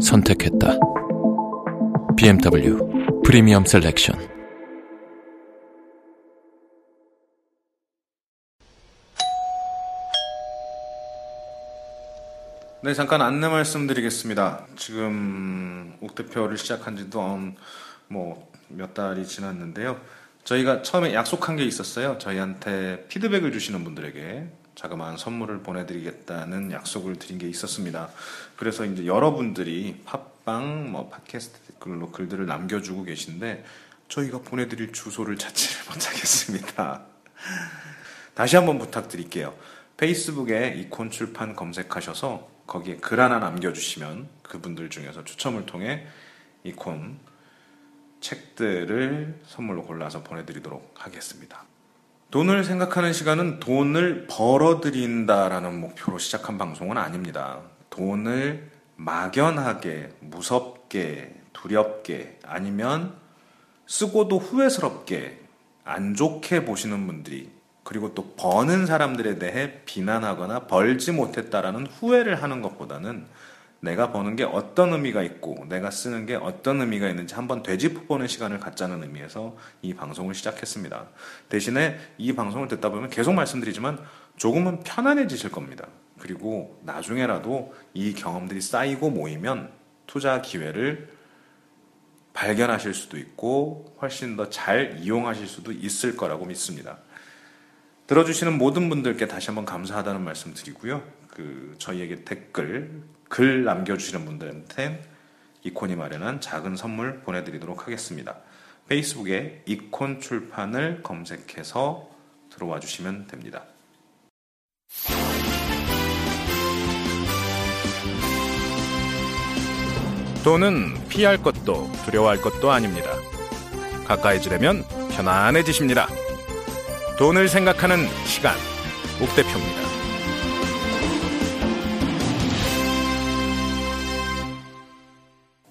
선택했다. BMW Premium Selection. 네, 잠깐 안내 말씀드리겠습니다. 지금 옥대표를 시작한 지도 음, 뭐몇 달이 지났는데요. 저희가 처음에 약속한 게 있었어요. 저희한테 피드백을 주시는 분들에게 자그마한 선물을 보내드리겠다는 약속을 드린 게 있었습니다. 그래서 이제 여러분들이 팟빵, 뭐 팟캐스트 댓글로 글들을 남겨주고 계신데 저희가 보내드릴 주소를 찾지를 못하겠습니다. 다시 한번 부탁드릴게요. 페이스북에 이콘 출판 검색하셔서 거기에 글 하나 남겨주시면 그분들 중에서 추첨을 통해 이콘 책들을 선물로 골라서 보내드리도록 하겠습니다. 돈을 생각하는 시간은 돈을 벌어들인다라는 목표로 시작한 방송은 아닙니다. 돈을 막연하게, 무섭게, 두렵게, 아니면 쓰고도 후회스럽게, 안 좋게 보시는 분들이, 그리고 또 버는 사람들에 대해 비난하거나 벌지 못했다라는 후회를 하는 것보다는 내가 버는 게 어떤 의미가 있고 내가 쓰는 게 어떤 의미가 있는지 한번 되짚어보는 시간을 갖자는 의미에서 이 방송을 시작했습니다. 대신에 이 방송을 듣다 보면 계속 말씀드리지만 조금은 편안해지실 겁니다. 그리고 나중에라도 이 경험들이 쌓이고 모이면 투자 기회를 발견하실 수도 있고 훨씬 더 잘 이용하실 수도 있을 거라고 믿습니다. 들어주시는 모든 분들께 다시 한번 감사하다는 말씀 드리고요. 그 저희에게 댓글 글 남겨주시는 분들한테 이콘이 마련한 작은 선물 보내드리도록 하겠습니다. 페이스북에 이콘 출판을 검색해서 들어와 주시면 됩니다. 돈은 피할 것도 두려워할 것도 아닙니다. 가까이 지려면 편안해지십니다. 돈을 생각하는 시간, 옥대표입니다.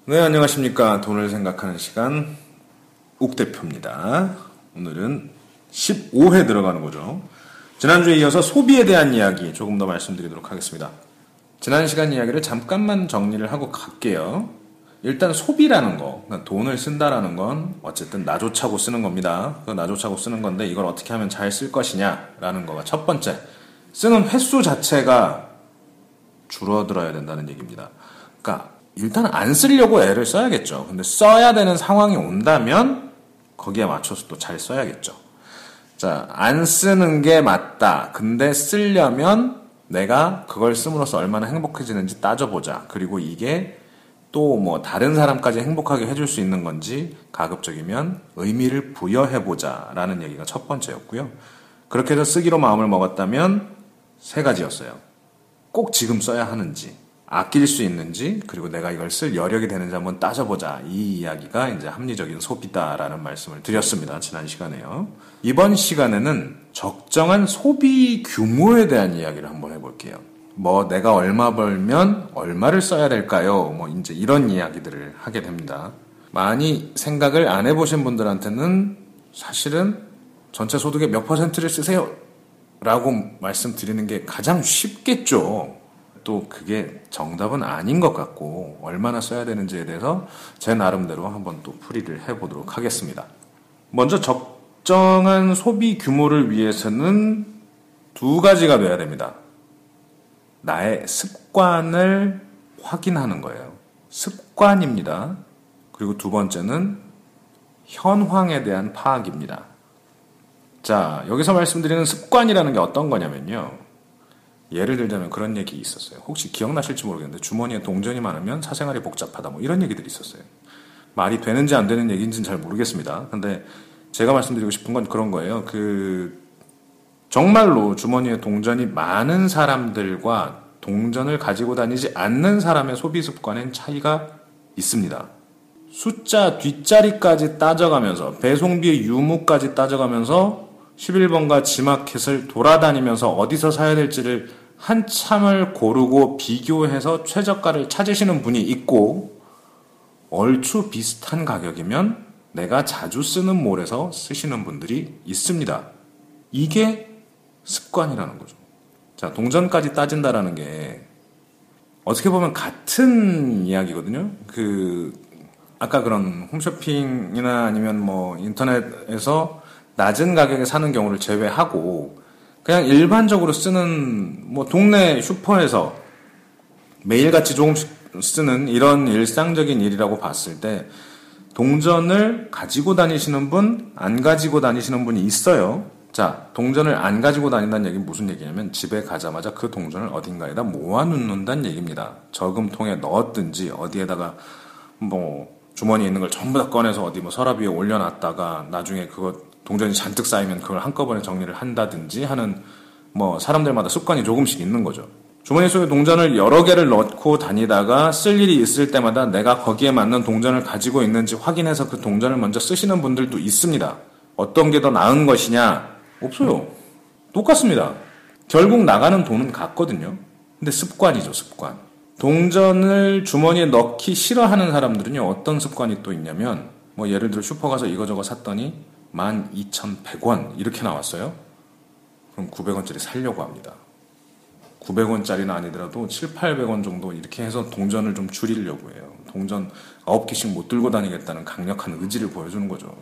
네, 안녕하십니까. 돈을 생각하는 시간, 옥대표입니다. 오늘은 15회 들어가는 거죠. 지난주에 이어서 소비에 대한 이야기 조금 더 말씀드리도록 하겠습니다. 지난 시간 이야기를 잠깐만 정리를 하고 갈게요. 일단 소비라는 거, 그러니까 돈을 쓴다라는 건 어쨌든 나조차고 쓰는 겁니다. 그 나조차고 쓰는 건데 이걸 어떻게 하면 잘 쓸 것이냐라는 거가 첫 번째. 쓰는 횟수 자체가 줄어들어야 된다는 얘기입니다. 그러니까 일단 안 쓰려고 애를 써야겠죠. 근데 써야 되는 상황이 온다면 거기에 맞춰서 또 잘 써야겠죠. 자, 안 쓰는 게 맞다. 근데 쓰려면 내가 그걸 씀으로써 얼마나 행복해지는지 따져보자. 그리고 이게 또 뭐 다른 사람까지 행복하게 해줄 수 있는 건지 가급적이면 의미를 부여해보자. 라는 얘기가 첫 번째였고요. 그렇게 해서 쓰기로 마음을 먹었다면 세 가지였어요. 꼭 지금 써야 하는지, 아낄 수 있는지 그리고 내가 이걸 쓸 여력이 되는지 한번 따져보자. 이 이야기가 이제 합리적인 소비다라는 말씀을 드렸습니다 지난 시간에요. 이번 시간에는 적정한 소비 규모에 대한 이야기를 한번 해볼게요. 뭐 내가 얼마 벌면 얼마를 써야 될까요? 뭐 이제 이런 이야기들을 하게 됩니다. 많이 생각을 안 해보신 분들한테는 사실은 전체 소득의 몇 퍼센트를 쓰세요? 라고 말씀드리는 게 가장 쉽겠죠 또 그게 정답은 아닌 것 같고 얼마나 써야 되는지에 대해서 제 나름대로 한번 또 풀이를 해보도록 하겠습니다. 먼저 적정한 소비 규모를 위해서는 두 가지가 돼야 됩니다. 나의 습관을 확인하는 거예요. 습관입니다. 그리고 두 번째는 현황에 대한 파악입니다. 자, 여기서 말씀드리는 습관이라는 게 어떤 거냐면요. 예를 들자면 그런 얘기 있었어요. 혹시 기억나실지 모르겠는데 주머니에 동전이 많으면 사생활이 복잡하다 뭐 이런 얘기들이 있었어요. 말이 되는지 안 되는 얘기인지는 잘 모르겠습니다. 근데 제가 말씀드리고 싶은 건 그런 거예요. 그 정말로 주머니에 동전이 많은 사람들과 동전을 가지고 다니지 않는 사람의 소비 습관엔 차이가 있습니다. 숫자 뒷자리까지 따져가면서 배송비 유무까지 따져가면서 11번가 지마켓을 돌아다니면서 어디서 사야 될지를 한참을 고르고 비교해서 최저가를 찾으시는 분이 있고 얼추 비슷한 가격이면 내가 자주 쓰는 몰에서 쓰시는 분들이 있습니다. 이게 습관이라는 거죠. 자, 동전까지 따진다라는 게 어떻게 보면 같은 이야기거든요. 그 아까 그런 홈쇼핑이나 아니면 뭐 인터넷에서 낮은 가격에 사는 경우를 제외하고 그냥 일반적으로 쓰는 뭐 동네 슈퍼에서 매일같이 조금씩 쓰는 이런 일상적인 일이라고 봤을 때 동전을 가지고 다니시는 분, 안 가지고 다니시는 분이 있어요. 자, 동전을 안 가지고 다닌다는 얘기는 무슨 얘기냐면 집에 가자마자 그 동전을 어딘가에다 모아놓는다는 얘기입니다. 저금통에 넣었든지 어디에다가 뭐 주머니에 있는 걸 전부 다 꺼내서 어디 뭐 서랍 위에 올려놨다가 나중에 그거 동전이 잔뜩 쌓이면 그걸 한꺼번에 정리를 한다든지 하는 뭐 사람들마다 습관이 조금씩 있는 거죠. 주머니 속에 동전을 여러 개를 넣고 다니다가 쓸 일이 있을 때마다 내가 거기에 맞는 동전을 가지고 있는지 확인해서 그 동전을 먼저 쓰시는 분들도 있습니다. 어떤 게 더 나은 것이냐? 없어요. 똑같습니다. 결국 나가는 돈은 같거든요. 근데 습관이죠, 습관. 동전을 주머니에 넣기 싫어하는 사람들은요, 어떤 습관이 또 있냐면, 뭐 예를 들어 슈퍼 가서 이거저거 샀더니 12,100원 이렇게 나왔어요. 그럼 900원짜리 살려고 합니다. 900원짜리는 아니더라도 7, 800원 정도 이렇게 해서 동전을 좀 줄이려고 해요. 동전 9개씩 못 들고 다니겠다는 강력한 의지를 보여주는 거죠.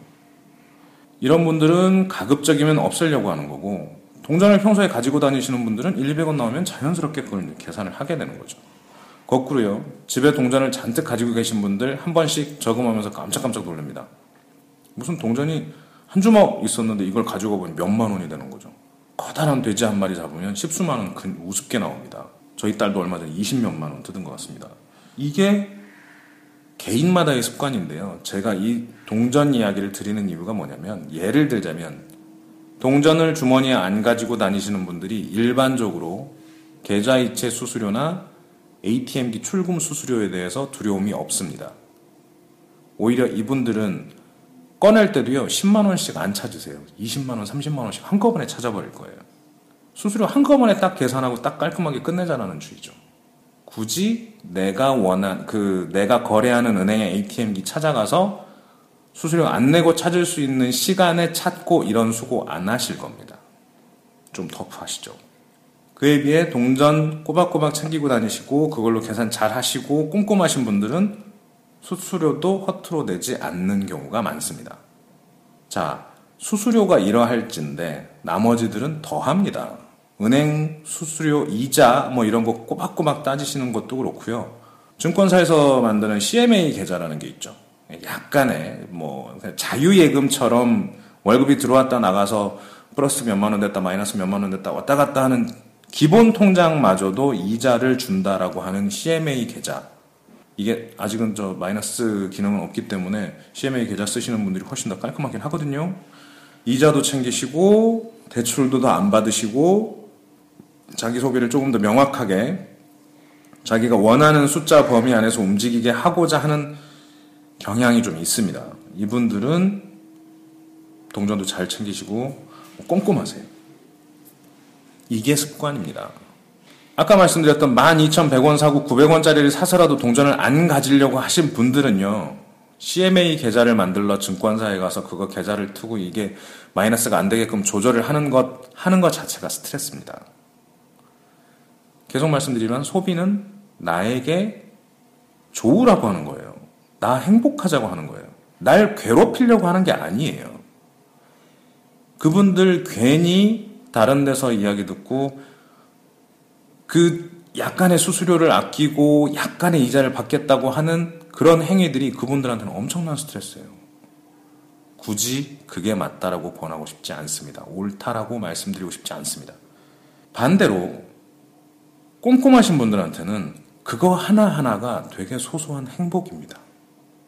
이런 분들은 가급적이면 없애려고 하는 거고, 동전을 평소에 가지고 다니시는 분들은 1, 200원 나오면 자연스럽게 그걸 계산을 하게 되는 거죠. 거꾸로요. 집에 동전을 잔뜩 가지고 계신 분들 한 번씩 저금하면서 깜짝깜짝 놀랍니다. 무슨 동전이 한 주먹 있었는데 이걸 가지고 보니 몇만 원이 되는 거죠. 커다란 돼지 한 마리 잡으면 십수만 원 우습게 나옵니다. 저희 딸도 얼마 전에 20몇만 원 뜯은 것 같습니다. 이게 개인마다의 습관인데요. 제가 이 동전 이야기를 드리는 이유가 뭐냐면 예를 들자면 동전을 주머니에 안 가지고 다니시는 분들이 일반적으로 계좌이체 수수료나 ATM기 출금 수수료에 대해서 두려움이 없습니다. 오히려 이분들은 꺼낼 때도요, 10만원씩 안 찾으세요. 20만원, 30만원씩 한꺼번에 찾아버릴 거예요. 수수료 한꺼번에 딱 계산하고 딱 깔끔하게 끝내자라는 주의죠. 굳이 내가 원한, 그, 내가 거래하는 은행의 ATM기 찾아가서 수수료 안 내고 찾을 수 있는 시간에 찾고 이런 수고 안 하실 겁니다. 좀 터프하시죠. 그에 비해 동전 꼬박꼬박 챙기고 다니시고 그걸로 계산 잘 하시고 꼼꼼하신 분들은 수수료도 허투루 내지 않는 경우가 많습니다. 자, 수수료가 이러할진데 나머지들은 더 합니다. 은행 수수료 이자 뭐 이런 거 꼬박꼬박 따지시는 것도 그렇고요. 증권사에서 만드는 CMA 계좌라는 게 있죠. 약간의 뭐 자유예금처럼 월급이 들어왔다 나가서 플러스 몇만 원 됐다 마이너스 몇만 원 됐다 왔다 갔다 하는 기본 통장마저도 이자를 준다라고 하는 CMA 계좌. 이게 아직은 저 마이너스 기능은 없기 때문에 CMA 계좌 쓰시는 분들이 훨씬 더 깔끔하긴 하거든요. 이자도 챙기시고 대출도 더 안 받으시고 자기 소비를 조금 더 명확하게 자기가 원하는 숫자 범위 안에서 움직이게 하고자 하는 경향이 좀 있습니다. 이분들은 동전도 잘 챙기시고 꼼꼼하세요. 이게 습관입니다. 아까 말씀드렸던 12,100원 사고 900원짜리를 사서라도 동전을 안 가지려고 하신 분들은요. CMA 계좌를 만들러 증권사에 가서 그거 계좌를 투고 이게 마이너스가 안 되게끔 조절을 하는 것, 하는 것 자체가 스트레스입니다. 계속 말씀드리면 소비는 나에게 좋으라고 하는 거예요. 나 행복하자고 하는 거예요. 날 괴롭히려고 하는 게 아니에요. 그분들 괜히 다른 데서 이야기 듣고 그 약간의 수수료를 아끼고 약간의 이자를 받겠다고 하는 그런 행위들이 그분들한테는 엄청난 스트레스예요. 굳이 그게 맞다라고 권하고 싶지 않습니다. 옳다라고 말씀드리고 싶지 않습니다. 반대로 꼼꼼하신 분들한테는 그거 하나하나가 되게 소소한 행복입니다.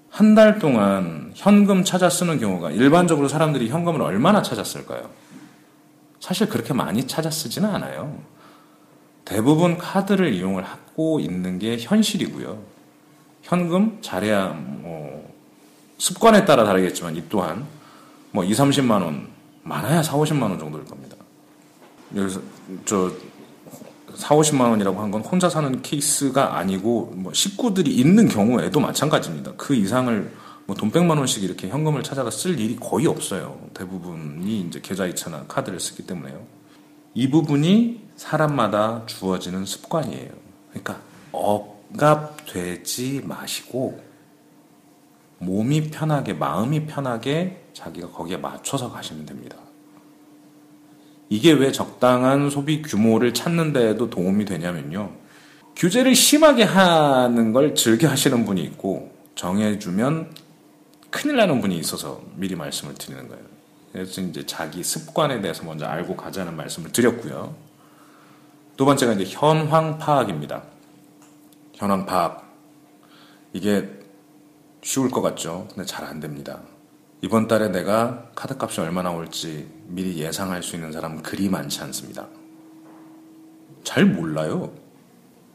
한 달 동안 현금 찾아 쓰는 경우가 일반적으로 사람들이 현금을 얼마나 찾아 쓸까요? 사실 그렇게 많이 찾아 쓰지는 않아요. 대부분 카드를 이용을 하고 있는 게 현실이고요. 현금 잘해야 뭐 습관에 따라 다르겠지만 이 또한 뭐 2, 30만 원 많아야 4, 50만 원 정도일 겁니다. 여기서 저 4, 50만 원이라고 한 건 혼자 사는 케이스가 아니고 뭐 식구들이 있는 경우에도 마찬가지입니다. 그 이상을 뭐 돈 100만 원씩 이렇게 현금을 찾아가 쓸 일이 거의 없어요. 대부분이 이제 계좌이체나 카드를 쓰기 때문에요. 이 부분이 사람마다 주어지는 습관이에요. 그러니까 억압되지 마시고 몸이 편하게 마음이 편하게 자기가 거기에 맞춰서 가시면 됩니다. 이게 왜 적당한 소비 규모를 찾는 데에도 도움이 되냐면요. 규제를 심하게 하는 걸 즐겨 하시는 분이 있고 정해주면 큰일 나는 분이 있어서 미리 말씀을 드리는 거예요. 그래서 이제 자기 습관에 대해서 먼저 알고 가자는 말씀을 드렸고요. 두 번째가 이제 현황 파악입니다. 현황 파악. 이게 쉬울 것 같죠? 근데 잘 안 됩니다. 이번 달에 내가 카드 값이 얼마 나 올지 미리 예상할 수 있는 사람은 그리 많지 않습니다. 잘 몰라요.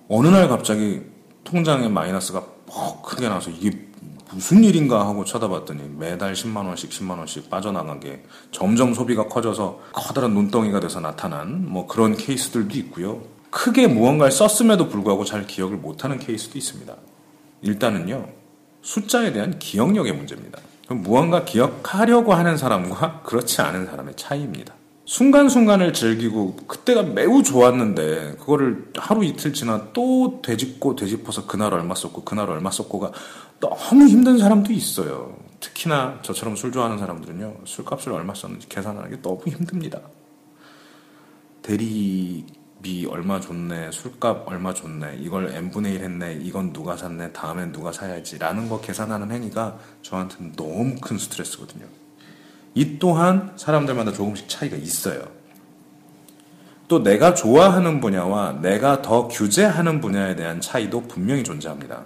어느 날 갑자기 통장에 마이너스가 퍽 크게 나서 이게 무슨 일인가 하고 쳐다봤더니 매달 10만 원씩 10만 원씩 빠져나간 게 점점 소비가 커져서 커다란 눈덩이가 돼서 나타난 뭐 그런 케이스들도 있고요. 크게 무언가를 썼음에도 불구하고 잘 기억을 못하는 케이스도 있습니다. 일단은요, 숫자에 대한 기억력의 문제입니다. 무언가 기억하려고 하는 사람과 그렇지 않은 사람의 차이입니다. 순간순간을 즐기고 그때가 매우 좋았는데 그거를 하루 이틀 지나 또 되짚고 되짚어서 그날 얼마 썼고 그날 얼마 썼고가 너무 힘든 사람도 있어요. 특히나 저처럼 술 좋아하는 사람들은요. 술값을 얼마 썼는지 계산하는 게 너무 힘듭니다. 대리비 얼마 줬네, 술값 얼마 줬네, 이걸 n분의 1 했네, 이건 누가 샀네, 다음엔 누가 사야지 라는 거 계산하는 행위가 저한테는 너무 큰 스트레스거든요. 이 또한 사람들마다 조금씩 차이가 있어요. 또 내가 좋아하는 분야와 내가 더 규제하는 분야에 대한 차이도 분명히 존재합니다.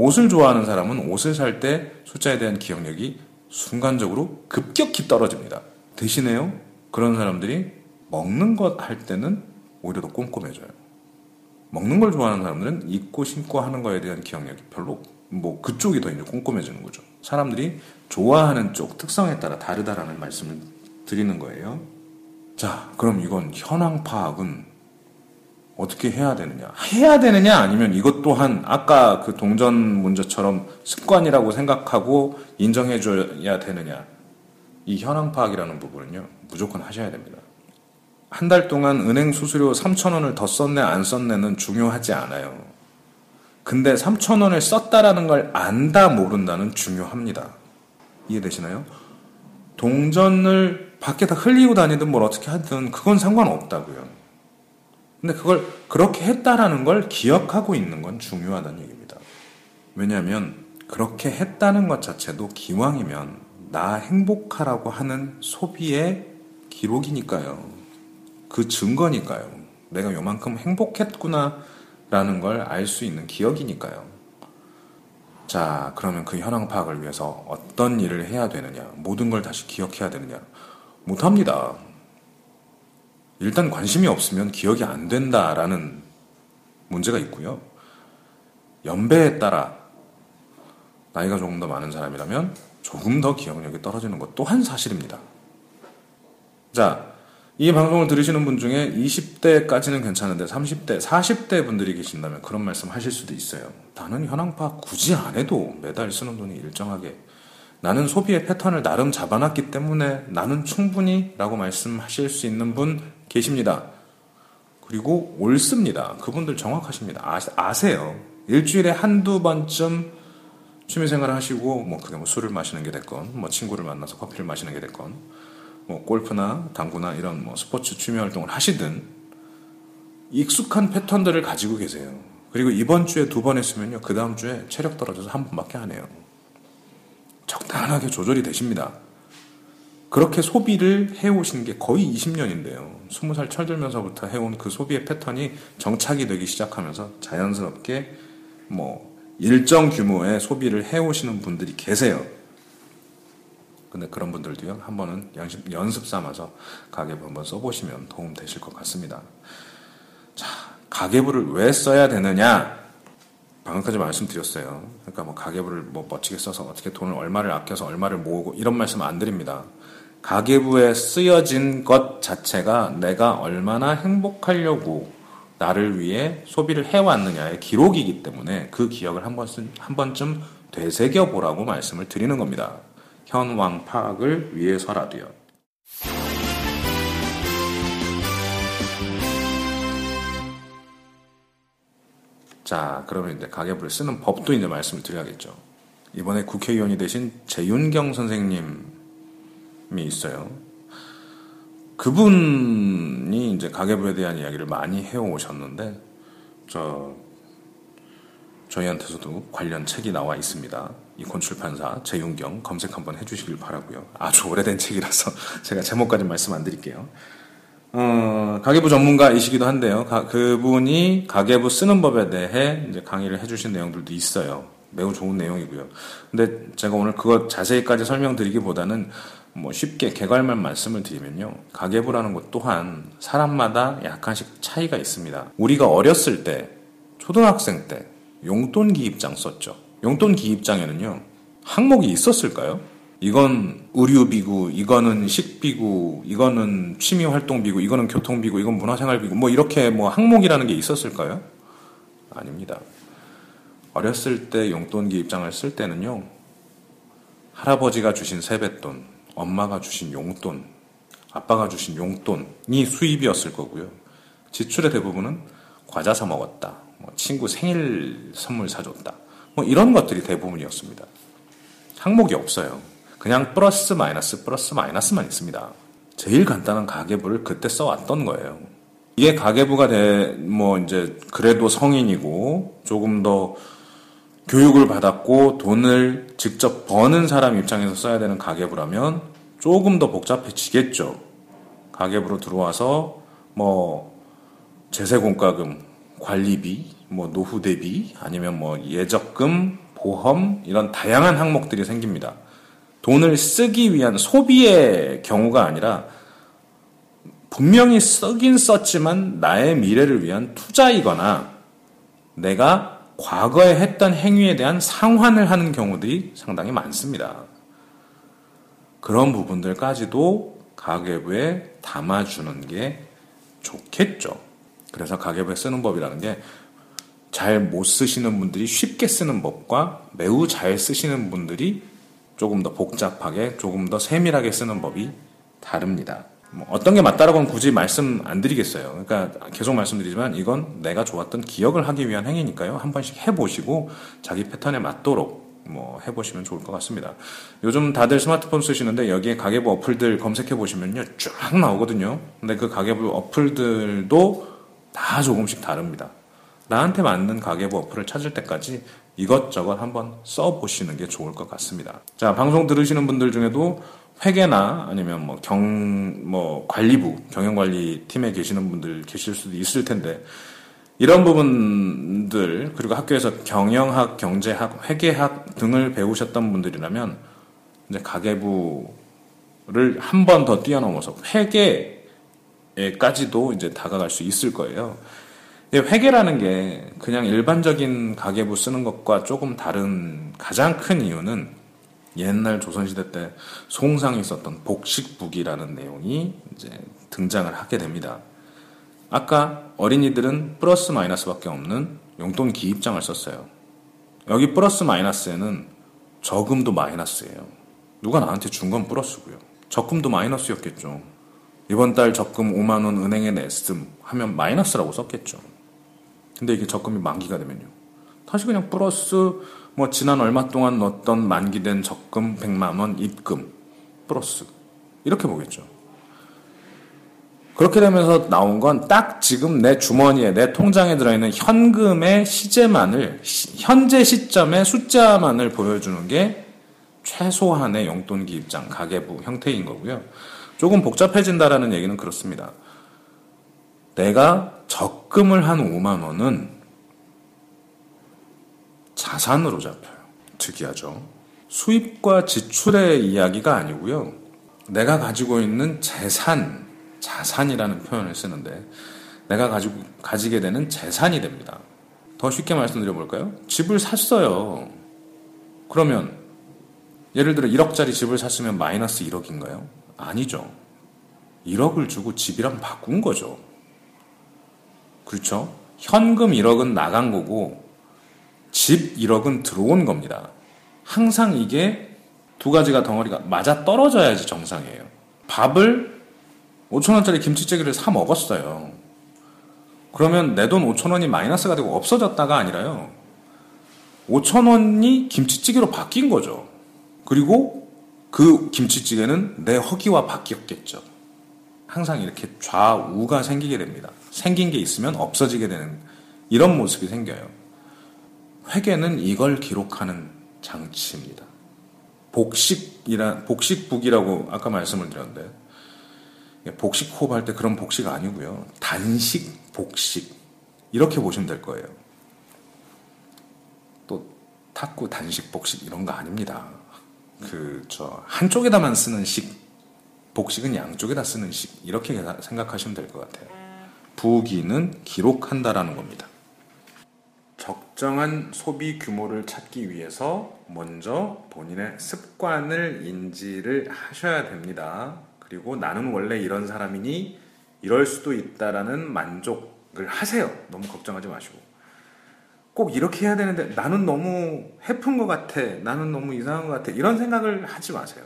옷을 좋아하는 사람은 옷을 살 때 숫자에 대한 기억력이 순간적으로 급격히 떨어집니다. 대신에요, 그런 사람들이 먹는 것 할 때는 오히려 더 꼼꼼해져요. 먹는 걸 좋아하는 사람들은 입고 신고 하는 거에 대한 기억력이 별로 뭐 그쪽이 더 이제 꼼꼼해지는 거죠. 사람들이 좋아하는 쪽 특성에 따라 다르다라는 말씀을 드리는 거예요. 자, 그럼 이건 현황 파악은 어떻게 해야 되느냐? 해야 되느냐 아니면 이것 또한 아까 그 동전 문제처럼 습관이라고 생각하고 인정해줘야 되느냐? 이 현황 파악이라는 부분은요, 무조건 하셔야 됩니다. 한 달 동안 은행 수수료 3,000원을 더 썼네, 안 썼네는 중요하지 않아요. 근데 3,000원을 썼다라는 걸 안다, 모른다는 중요합니다. 이해되시나요? 동전을 밖에다 흘리고 다니든 뭘 어떻게 하든 그건 상관없다고요. 근데 그걸 그렇게 했다라는 걸 기억하고 있는 건 중요하다는 얘기입니다. 왜냐하면 그렇게 했다는 것 자체도 기왕이면 나 행복하라고 하는 소비의 기록이니까요. 그 증거니까요. 내가 요만큼 행복했구나 라는 걸 알 수 있는 기억이니까요. 자, 그러면 그 현황 파악을 위해서 어떤 일을 해야 되느냐, 모든 걸 다시 기억해야 되느냐, 못합니다. 일단 관심이 없으면 기억이 안 된다라는 문제가 있고요. 연배에 따라 나이가 조금 더 많은 사람이라면 조금 더 기억력이 떨어지는 것 또한 사실입니다. 자, 이 방송을 들으시는 분 중에 20대까지는 괜찮은데 30대, 40대 분들이 계신다면 그런 말씀 하실 수도 있어요. 나는 현황 파악 굳이 안 해도 매달 쓰는 돈이 일정하게 나는 소비의 패턴을 나름 잡아놨기 때문에 나는 충분히 라고 말씀하실 수 있는 분 계십니다. 그리고 옳습니다. 그분들 정확하십니다. 아, 세요 일주일에 한두 번쯤 취미생활을 하시고 뭐 그게 뭐 술을 마시는 게 됐건 뭐 친구를 만나서 커피를 마시는 게 됐건 뭐 골프나 당구나 이런 뭐 스포츠 취미 활동을 하시든 익숙한 패턴들을 가지고 계세요. 그리고 이번 주에 두 번 했으면요. 그 다음 주에 체력 떨어져서 한 번밖에 안 해요. 적당하게 조절이 되십니다. 그렇게 소비를 해오신 게 거의 20년인데요. 20살 철들면서부터 해온 그 소비의 패턴이 정착이 되기 시작하면서 자연스럽게 뭐 일정 규모의 소비를 해오시는 분들이 계세요. 근데 그런 분들도요, 한 번은 연습, 연습 삼아서 가계부 한번 써보시면 도움 되실 것 같습니다. 자, 가계부를 왜 써야 되느냐? 방금까지 말씀드렸어요. 그러니까 뭐 가계부를 뭐 멋지게 써서 어떻게 돈을 얼마를 아껴서 얼마를 모으고 이런 말씀 안 드립니다. 가계부에 쓰여진 것 자체가 내가 얼마나 행복하려고 나를 위해 소비를 해왔느냐의 기록이기 때문에 그 기억을 한, 번쯤, 한 번쯤 되새겨 보라고 말씀을 드리는 겁니다. 현왕 파악을 위해서라도요. 자, 그러면 이제 가계부를 쓰는 법도 이제 말씀을 드려야겠죠. 이번에 국회의원이 되신 재윤경 선생님이 있어요. 그분이 이제 가계부에 대한 이야기를 많이 해오셨는데, 저, 저희한테서도 관련 책이 나와 있습니다. 이권 출판사 재윤경 검색 한번 해주시길 바라고요. 아주 오래된 책이라서 제가 제목까지 말씀 안 드릴게요. 어, 가계부 전문가이시기도 한데요. 가, 그분이 가계부 쓰는 법에 대해 강의를 해주신 내용들도 있어요. 매우 좋은 내용이고요. 근데 제가 오늘 그것 자세히까지 설명드리기보다는 뭐 쉽게 개괄만 말씀을 드리면요. 가계부라는 것 또한 사람마다 약간씩 차이가 있습니다. 우리가 어렸을 때, 초등학생 때, 용돈 기입장 썼죠. 용돈 기입장에는요, 항목이 있었을까요? 이건 의료비고, 이거는 식비고, 이거는 취미활동비고, 이거는 교통비고, 이건 문화생활비고, 뭐 이렇게 뭐 항목이라는 게 있었을까요? 아닙니다. 어렸을 때 용돈 기 입장을 쓸 때는요, 할아버지가 주신 세뱃돈, 엄마가 주신 용돈, 아빠가 주신 용돈이 수입이었을 거고요. 지출의 대부분은 과자 사 먹었다, 뭐 친구 생일 선물 사줬다, 뭐 이런 것들이 대부분이었습니다. 항목이 없어요. 그냥 플러스 마이너스 플러스 마이너스만 있습니다. 제일 간단한 가계부를 그때 써왔던 거예요. 이게 가계부가 돼, 뭐 이제 그래도 성인이고 조금 더 교육을 받았고 돈을 직접 버는 사람 입장에서 써야 되는 가계부라면 조금 더 복잡해지겠죠. 가계부로 들어와서 뭐 제세공과금, 관리비, 뭐 노후 대비 아니면 뭐 예적금, 보험 이런 다양한 항목들이 생깁니다. 돈을 쓰기 위한 소비의 경우가 아니라 분명히 쓰긴 썼지만 나의 미래를 위한 투자이거나 내가 과거에 했던 행위에 대한 상환을 하는 경우들이 상당히 많습니다. 그런 부분들까지도 가계부에 담아주는 게 좋겠죠. 그래서 가계부에 쓰는 법이라는 게 잘 못 쓰시는 분들이 쉽게 쓰는 법과 매우 잘 쓰시는 분들이 조금 더 복잡하게, 조금 더 세밀하게 쓰는 법이 다릅니다. 뭐 어떤 게 맞다라고는 굳이 말씀 안 드리겠어요. 그러니까 계속 말씀드리지만 이건 내가 좋았던 기억을 하기 위한 행위니까요. 한 번씩 해보시고 자기 패턴에 맞도록 뭐 해보시면 좋을 것 같습니다. 요즘 다들 스마트폰 쓰시는데 여기에 가계부 어플들 검색해 보시면요 쫙 나오거든요. 근데 그 가계부 어플들도 다 조금씩 다릅니다. 나한테 맞는 가계부 어플을 찾을 때까지 이것저것 한번 써보시는 게 좋을 것 같습니다. 자, 방송 들으시는 분들 중에도 회계나 아니면 뭐 경, 뭐 관리부, 경영관리 팀에 계시는 분들 계실 수도 있을 텐데, 이런 부분들, 그리고 학교에서 경영학, 경제학, 회계학 등을 배우셨던 분들이라면, 이제 가계부를 한 번 더 뛰어넘어서 회계에까지도 이제 다가갈 수 있을 거예요. 회계라는 게 그냥 일반적인 가계부 쓰는 것과 조금 다른 가장 큰 이유는 옛날 조선시대 때 송상이 썼던 복식북이라는 내용이 이제 등장을 하게 됩니다. 아까 어린이들은 플러스 마이너스밖에 없는 용돈 기입장을 썼어요. 여기 플러스 마이너스에는 저금도 마이너스예요. 누가 나한테 준 건 플러스고요. 적금도 마이너스였겠죠. 이번 달 적금 5만 원 은행에 냈음 하면 마이너스라고 썼겠죠. 근데 이게 적금이 만기가 되면요. 다시 그냥 플러스 뭐 지난 얼마 동안 넣었던 만기된 적금 100만 원 입금 플러스 이렇게 보겠죠. 그렇게 되면서 나온 건 딱 지금 내 주머니에 내 통장에 들어있는 현금의 시제만을 현재 시점의 숫자만을 보여주는 게 최소한의 용돈 기 입장 가계부 형태인 거고요. 조금 복잡해진다라는 얘기는 그렇습니다. 내가 적금을 한 5만 원은 자산으로 잡혀요. 특이하죠. 수입과 지출의 이야기가 아니고요. 내가 가지고 있는 재산, 자산이라는 표현을 쓰는데 내가 가지고, 가지게 되는 재산이 됩니다. 더 쉽게 말씀드려 볼까요? 집을 샀어요. 그러면 예를 들어 1억짜리 집을 샀으면 마이너스 1억인가요? 아니죠. 1억을 주고 집이랑 바꾼 거죠. 그렇죠? 현금 1억은 나간 거고 집 1억은 들어온 겁니다. 항상 이게 두 가지가 덩어리가 맞아 떨어져야지 정상이에요. 밥을 5천원짜리 김치찌개를 사 먹었어요. 그러면 내 돈 5천원이 마이너스가 되고 없어졌다가 아니라요. 5천원이 김치찌개로 바뀐 거죠. 그리고 그 김치찌개는 내 허기와 바뀌었겠죠. 항상 이렇게 좌우가 생기게 됩니다. 생긴 게 있으면 없어지게 되는 이런 모습이 생겨요. 회계는 이걸 기록하는 장치입니다. 복식이라 복식북이라고 아까 말씀을 드렸는데 복식 호흡 할 때 그런 복식 아니고요. 단식, 복식 이렇게 보시면 될 거예요. 또 탁구, 단식, 복식 이런 거 아닙니다. 그 저 한쪽에다만 쓰는 식, 복식은 양쪽에다 쓰는 식 이렇게 생각하시면 될 것 같아요. 부기는 기록한다라는 겁니다. 적정한 소비 규모를 찾기 위해서 먼저 본인의 습관을 인지를 하셔야 됩니다. 그리고 나는 원래 이런 사람이니 이럴 수도 있다라는 만족을 하세요. 너무 걱정하지 마시고. 꼭 이렇게 해야 되는데 나는 너무 해픈 것 같아. 나는 너무 이상한 것 같아. 이런 생각을 하지 마세요.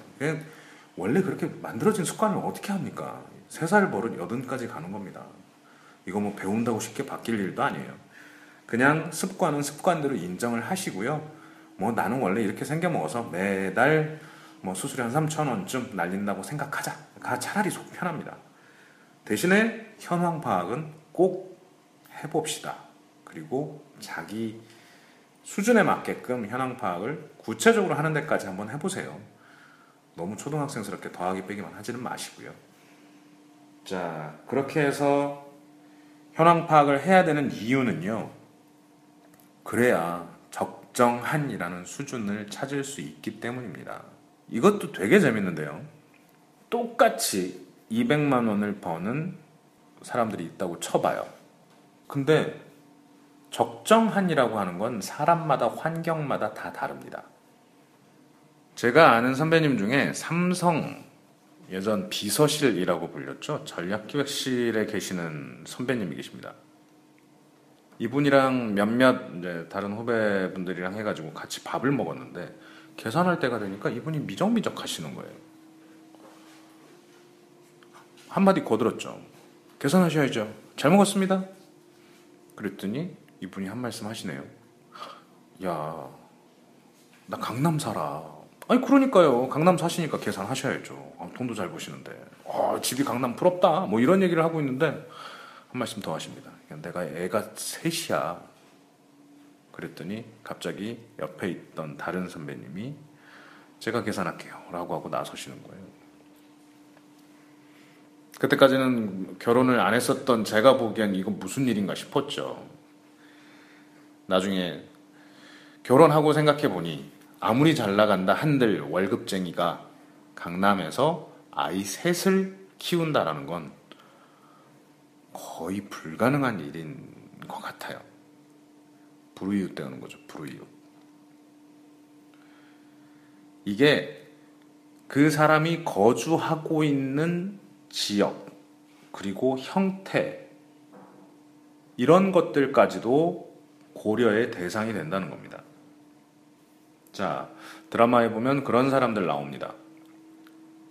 원래 그렇게 만들어진 습관을 어떻게 합니까? 세 살 버릇 여든까지 가는 겁니다. 이거 뭐 배운다고 쉽게 바뀔 일도 아니에요. 그냥 습관은 습관대로 인정을 하시고요. 뭐 나는 원래 이렇게 생겨 먹어서 매달 뭐 수술이 한 3천 원쯤 날린다고 생각하자. 가 차라리 속 편합니다. 대신에 현황 파악은 꼭 해봅시다. 그리고 자기 수준에 맞게끔 현황 파악을 구체적으로 하는 데까지 한번 해보세요. 너무 초등학생스럽게 더하기 빼기만 하지는 마시고요. 자, 그렇게 해서 현황 파악을 해야 되는 이유는요. 그래야 적정한이라는 수준을 찾을 수 있기 때문입니다. 이것도 되게 재밌는데요. 똑같이 200만 원을 버는 사람들이 있다고 쳐봐요. 근데 적정한이라고 하는 건 사람마다 환경마다 다 다릅니다. 제가 아는 선배님 중에 삼성 예전 비서실이라고 불렸죠. 전략기획실에 계시는 선배님이 계십니다. 이분이랑 몇몇 이제 다른 후배분들이랑 해가지고 같이 밥을 먹었는데 계산할 때가 되니까 이분이 미적미적 하시는 거예요. 한마디 거들었죠. 계산하셔야죠. 잘 먹었습니다. 그랬더니 이분이 한 말씀 하시네요. 야, 나 강남 살아. 아니 그러니까요. 강남 사시니까 계산하셔야죠. 아, 돈도 잘 버시는데. 아, 집이 강남 부럽다. 뭐 이런 얘기를 하고 있는데 한 말씀 더 하십니다. 내가 애가 셋이야. 그랬더니 갑자기 옆에 있던 다른 선배님이 제가 계산할게요. 라고 하고 나서시는 거예요. 그때까지는 결혼을 안 했었던 제가 보기엔 이건 무슨 일인가 싶었죠. 나중에 결혼하고 생각해 보니 아무리 잘 나간다 한들 월급쟁이가 강남에서 아이 셋을 키운다라는 건 거의 불가능한 일인 것 같아요. 불우이웃 되는 거죠, 불우이웃. 이게 그 사람이 거주하고 있는 지역, 그리고 형태, 이런 것들까지도 고려의 대상이 된다는 겁니다. 자, 드라마에 보면 그런 사람들 나옵니다.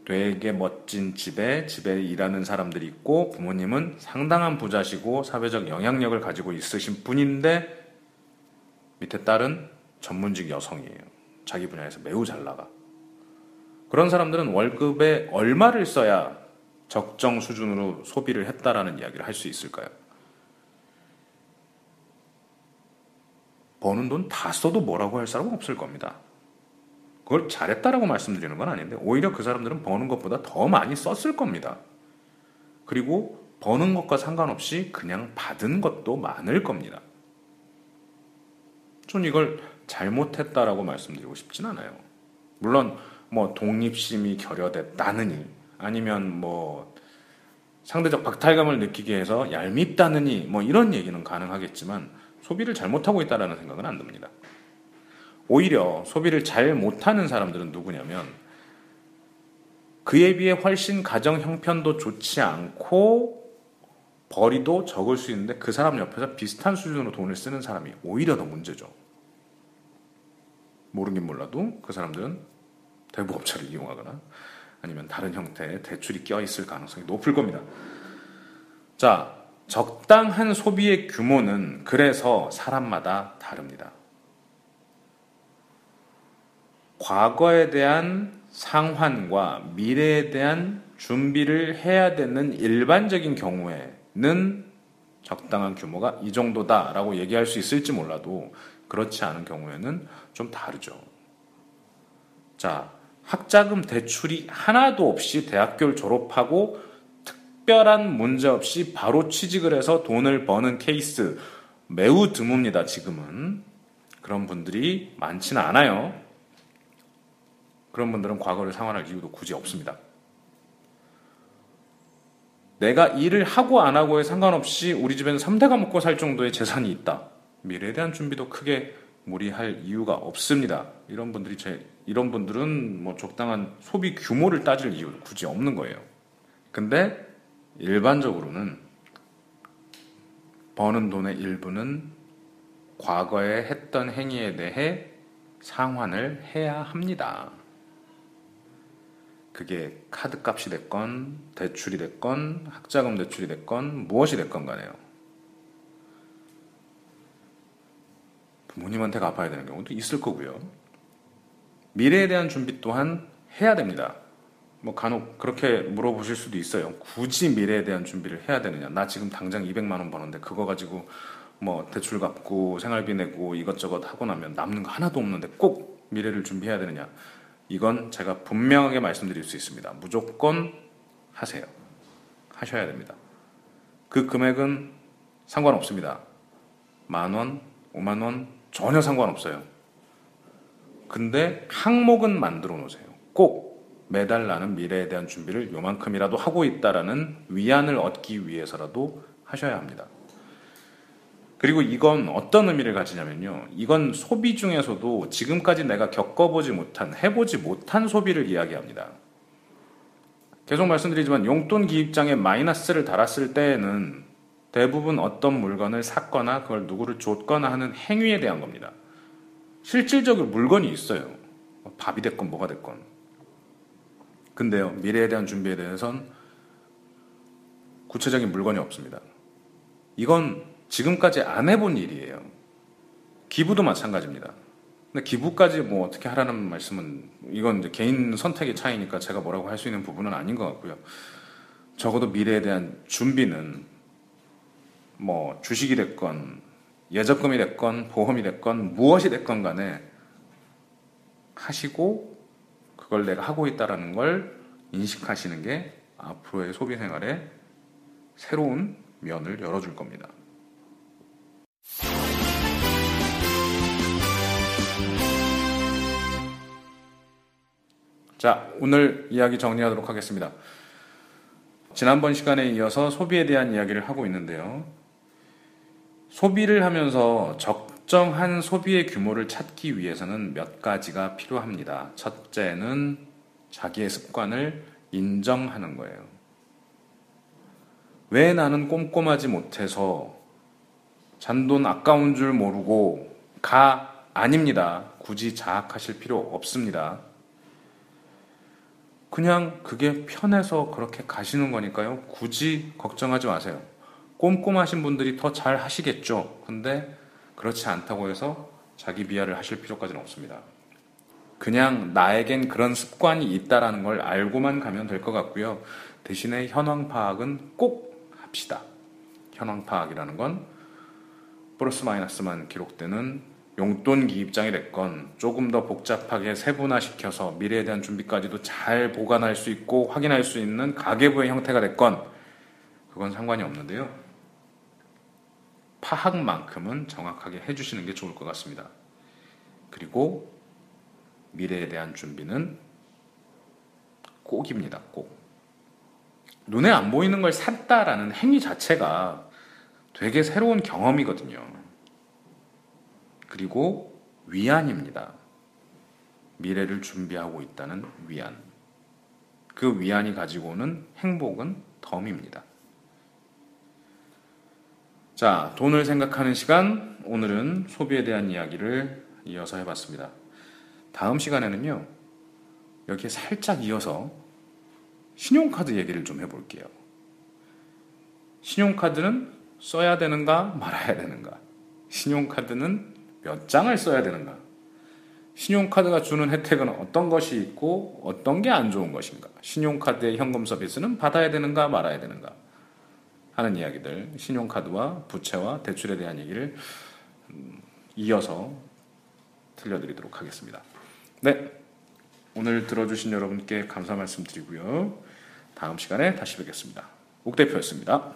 되게 멋진 집에 집에 일하는 사람들이 있고 부모님은 상당한 부자시고 사회적 영향력을 가지고 있으신 분인데 밑에 딸은 전문직 여성이에요. 자기 분야에서 매우 잘 나가. 그런 사람들은 월급에 얼마를 써야 적정 수준으로 소비를 했다라는 이야기를 할 수 있을까요? 버는 돈 다 써도 뭐라고 할 사람은 없을 겁니다. 그걸 잘했다라고 말씀드리는 건 아닌데 오히려 그 사람들은 버는 것보다 더 많이 썼을 겁니다. 그리고 버는 것과 상관없이 그냥 받은 것도 많을 겁니다. 전 이걸 잘못했다라고 말씀드리고 싶진 않아요. 물론 뭐 독립심이 결여됐다느니 아니면 뭐 상대적 박탈감을 느끼게 해서 얄밉다느니 뭐 이런 얘기는 가능하겠지만 소비를 잘못하고 있다라는 생각은 안 듭니다. 오히려 소비를 잘 못하는 사람들은 누구냐면 그에 비해 훨씬 가정 형편도 좋지 않고 벌이도 적을 수 있는데 그 사람 옆에서 비슷한 수준으로 돈을 쓰는 사람이 오히려 더 문제죠. 모르긴 몰라도 그 사람들은 대부업체를 이용하거나 아니면 다른 형태의 대출이 껴있을 가능성이 높을 겁니다. 자, 적당한 소비의 규모는 그래서 사람마다 다릅니다. 과거에 대한 상환과 미래에 대한 준비를 해야 되는 일반적인 경우에는 적당한 규모가 이 정도다라고 얘기할 수 있을지 몰라도 그렇지 않은 경우에는 좀 다르죠. 자, 학자금 대출이 하나도 없이 대학교를 졸업하고 특별한 문제 없이 바로 취직을 해서 돈을 버는 케이스 매우 드뭅니다, 지금은. 그런 분들이 많지는 않아요. 그런 분들은 과거를 상환할 이유도 굳이 없습니다. 내가 일을 하고 안 하고에 상관없이 우리 집에는 3대가 먹고 살 정도의 재산이 있다. 미래에 대한 준비도 크게 무리할 이유가 없습니다. 이런 분들이 제 이런 분들은 뭐 적당한 소비 규모를 따질 이유 굳이 없는 거예요. 근데 일반적으로는 버는 돈의 일부는 과거에 했던 행위에 대해 상환을 해야 합니다. 그게 카드 값이 됐건, 대출이 됐건, 학자금 대출이 됐건, 무엇이 됐건 간에요. 부모님한테 갚아야 되는 경우도 있을 거고요. 미래에 대한 준비 또한 해야 됩니다. 뭐 간혹 그렇게 물어보실 수도 있어요. 굳이 미래에 대한 준비를 해야 되느냐? 나 지금 당장 200만 원 버는데 그거 가지고 뭐 대출 갚고 생활비 내고 이것저것 하고 나면 남는 거 하나도 없는데 꼭 미래를 준비해야 되느냐? 이건 제가 분명하게 말씀드릴 수 있습니다. 무조건 하세요. 하셔야 됩니다. 그 금액은 상관없습니다. 만 원, 오만 원 전혀 상관없어요. 근데 항목은 만들어 놓으세요. 꼭 매달 나는 미래에 대한 준비를 요만큼이라도 하고 있다라는 위안을 얻기 위해서라도 하셔야 합니다. 그리고 이건 어떤 의미를 가지냐면요. 이건 소비 중에서도 지금까지 내가 겪어보지 못한, 해보지 못한 소비를 이야기합니다. 계속 말씀드리지만 용돈 기입장에 마이너스를 달았을 때에는 대부분 어떤 물건을 샀거나 그걸 누구를 줬거나 하는 행위에 대한 겁니다. 실질적으로 물건이 있어요. 밥이 됐건 뭐가 됐건. 근데요, 미래에 대한 준비에 대해선 구체적인 물건이 없습니다. 이건 지금까지 안 해본 일이에요. 기부도 마찬가지입니다. 근데 기부까지 뭐 어떻게 하라는 말씀은 이건 이제 개인 선택의 차이니까 제가 뭐라고 할 수 있는 부분은 아닌 것 같고요. 적어도 미래에 대한 준비는 뭐 주식이 됐건 예적금이 됐건 보험이 됐건 무엇이 됐건 간에 하시고 그걸 내가 하고 있다라는 걸 인식하시는 게 앞으로의 소비 생활에 새로운 면을 열어줄 겁니다. 자, 오늘 이야기 정리하도록 하겠습니다. 지난번 시간에 이어서 소비에 대한 이야기를 하고 있는데요. 소비를 하면서 적정한 소비의 규모를 찾기 위해서는 몇 가지가 필요합니다. 첫째는 자기의 습관을 인정하는 거예요. 왜 나는 꼼꼼하지 못해서 잔돈 아까운 줄 모르고 가 아닙니다. 굳이 자학하실 필요 없습니다. 그냥 그게 편해서 그렇게 가시는 거니까요. 굳이 걱정하지 마세요. 꼼꼼하신 분들이 더 잘 하시겠죠. 근데 그렇지 않다고 해서 자기 비하를 하실 필요까지는 없습니다. 그냥 나에겐 그런 습관이 있다라는 걸 알고만 가면 될 것 같고요. 대신에 현황 파악은 꼭 합시다. 현황 파악이라는 건 플러스 마이너스만 기록되는 용돈 기입장이 됐건 조금 더 복잡하게 세분화시켜서 미래에 대한 준비까지도 잘 보관할 수 있고 확인할 수 있는 가계부의 형태가 됐건 그건 상관이 없는데요. 파악만큼은 정확하게 해주시는 게 좋을 것 같습니다. 그리고 미래에 대한 준비는 꼭입니다. 꼭. 눈에 안 보이는 걸 샀다라는 행위 자체가 되게 새로운 경험이거든요. 그리고 위안입니다. 미래를 준비하고 있다는 위안. 그 위안이 가지고 오는 행복은 덤입니다. 자, 돈을 생각하는 시간. 오늘은 소비에 대한 이야기를 이어서 해봤습니다. 다음 시간에는요, 여기에 살짝 이어서 신용카드 얘기를 좀 해볼게요. 신용카드는 써야 되는가 말아야 되는가? 신용카드는 몇 장을 써야 되는가? 신용카드가 주는 혜택은 어떤 것이 있고 어떤 게 안 좋은 것인가? 신용카드의 현금 서비스는 받아야 되는가 말아야 되는가? 하는 이야기들, 신용카드와 부채와 대출에 대한 얘기를 음, 이어서 들려드리도록 하겠습니다. 네. 오늘 들어주신 여러분께 감사 말씀드리고요. 다음 시간에 다시 뵙겠습니다. 옥 대표였습니다.